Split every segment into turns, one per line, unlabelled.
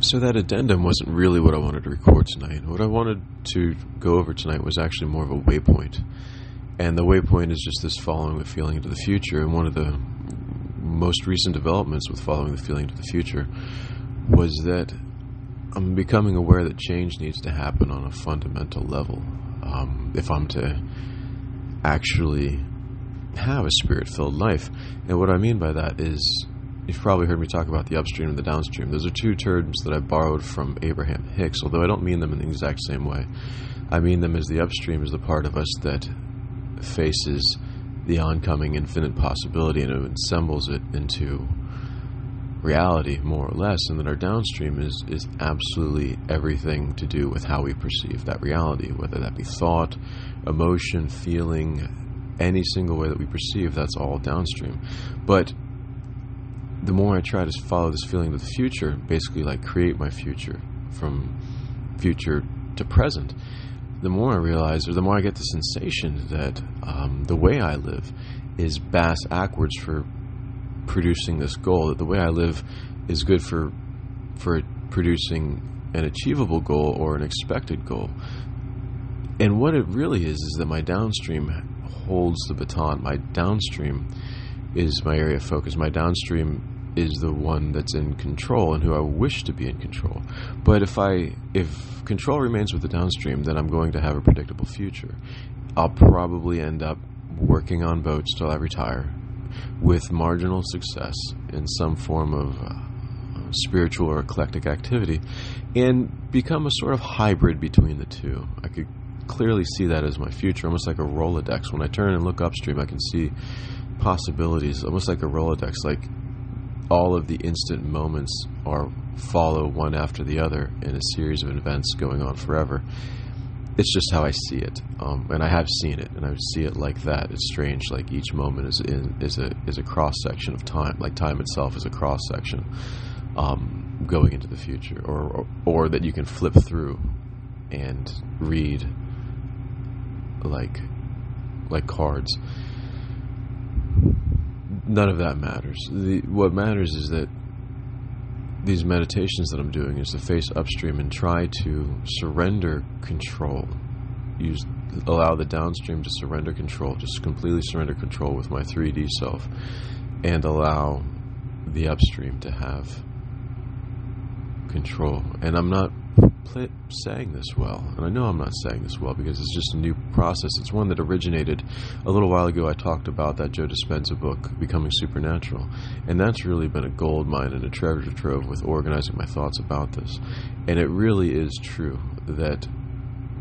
So that addendum wasn't really what I wanted to record tonight. What I wanted to go over tonight was actually more of a waypoint. And the waypoint is just this following the feeling into the future. And one of the most recent developments with following the feeling into the future was that I'm becoming aware that change needs to happen on a fundamental level. Um, if I'm to actually have a spirit filled life. And what I mean by that is you've probably heard me talk about the upstream and the downstream. Those are two terms that I borrowed from Abraham Hicks, although I don't mean them in the exact same way. I mean them as the upstream is the part of us that faces the oncoming infinite possibility and it assembles it into reality, more or less, and then our downstream is, is absolutely everything to do with how we perceive that reality, whether that be thought, emotion, feeling, any single way that we perceive, that's all downstream. But the more I try to follow this feeling to the future, basically like create my future from future to present, the more I realize, or the more I get the sensation that um, the way I live is bass backwards for producing this goal. That the way I live is good for for producing an achievable goal or an expected goal. And what it really is is that my downstream holds the baton. My downstream is my area of focus. My downstream is the one that's in control and who I wish to be in control. But if I if control remains with the downstream, then I'm going to have a predictable future. I'll probably end up working on boats till I retire with marginal success in some form of uh, spiritual or eclectic activity and become a sort of hybrid between the two. I could clearly see that as my future, almost like a Rolodex. When I turn and look upstream, I can see possibilities, almost like a Rolodex, like all of the instant moments are follow one after the other in a series of events going on forever. It's just how I see it, um, and I have seen it, and I see it like that. It's strange, like each moment is in, is a is a cross section of time, like time itself is a cross section um, going into the future, or, or or that you can flip through and read like like cards none of that matters. The, what matters is that these meditations that I'm doing is to face upstream and try to surrender control. Use allow the downstream to surrender control, just completely surrender control with my 3D self, and allow the upstream to have control. And I'm not saying this well, and I know I'm not saying this well because it's just a new process. It's one that originated a little while ago. I talked about that Joe Dispenza book, Becoming Supernatural, and that's really been a gold mine and a treasure trove with organizing my thoughts about this. And it really is true that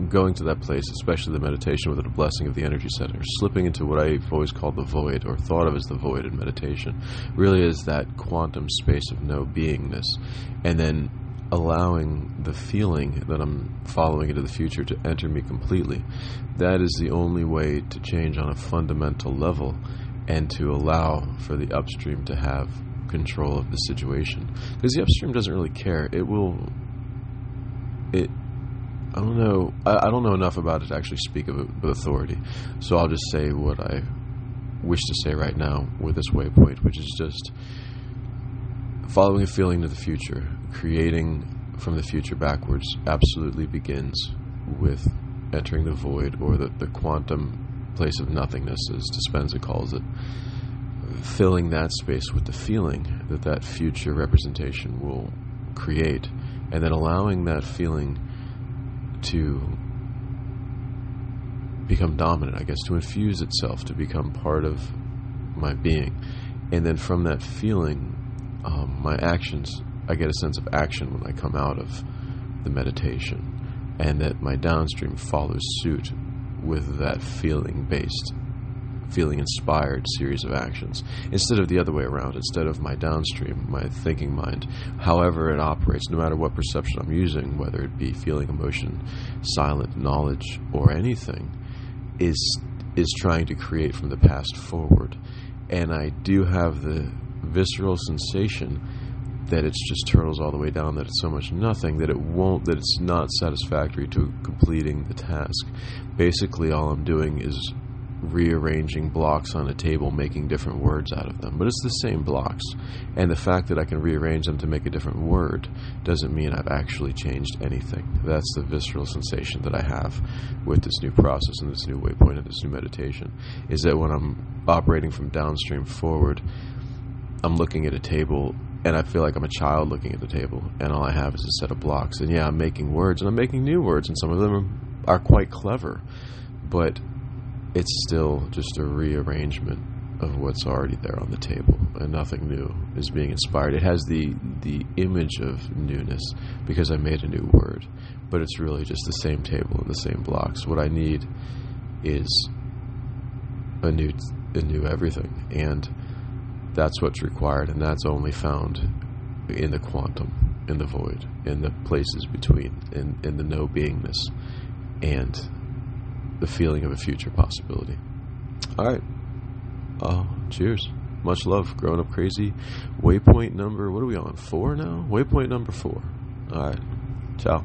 going to that place, especially the meditation with the blessing of the energy center, slipping into what I've always called the void or thought of as the void in meditation, really is that quantum space of no beingness. And then allowing the feeling that I'm following into the future to enter me completely. That is the only way to change on a fundamental level and to allow for the upstream to have control of the situation. Because the upstream doesn't really care. It will. It. I don't know. I, I don't know enough about it to actually speak of it with authority. So I'll just say what I wish to say right now with this waypoint, which is just following a feeling to the future, creating from the future backwards, absolutely begins with entering the void or the, the quantum place of nothingness, as Dispenza calls it, filling that space with the feeling that that future representation will create, and then allowing that feeling to become dominant, I guess, to infuse itself, to become part of my being. And then from that feeling, um, my actions, I get a sense of action when I come out of the meditation, and that my downstream follows suit with that feeling based, feeling inspired series of actions instead of the other way around. Instead of my downstream, my thinking mind, however it operates, no matter what perception I'm using, whether it be feeling, emotion, silent knowledge, or anything, is is trying to create from the past forward. And I do have the visceral sensation that it's just turtles all the way down, that it's so much nothing, that it won't, that it's not satisfactory to completing the task. Basically, all I'm doing is rearranging blocks on a table, making different words out of them. But it's the same blocks. And the fact that I can rearrange them to make a different word doesn't mean I've actually changed anything. That's the visceral sensation that I have with this new process and this new waypoint and this new meditation. Is that when I'm operating from downstream forward, I'm looking at a table and I feel like I'm a child looking at the table, and all I have is a set of blocks. And yeah, I'm making words, and I'm making new words, and some of them are quite clever, but it's still just a rearrangement of what's already there on the table, and nothing new is being inspired. It has the the image of newness because I made a new word, but it's really just the same table and the same blocks. What I need is a new a new everything, and that's what's required, and that's only found in the quantum, in the void, in the places between, in, in the no beingness, and the feeling of a future possibility. All right. Oh, cheers. Much love. Growing up crazy. Waypoint number, what are we on? Four now? Waypoint number four. All right. Ciao.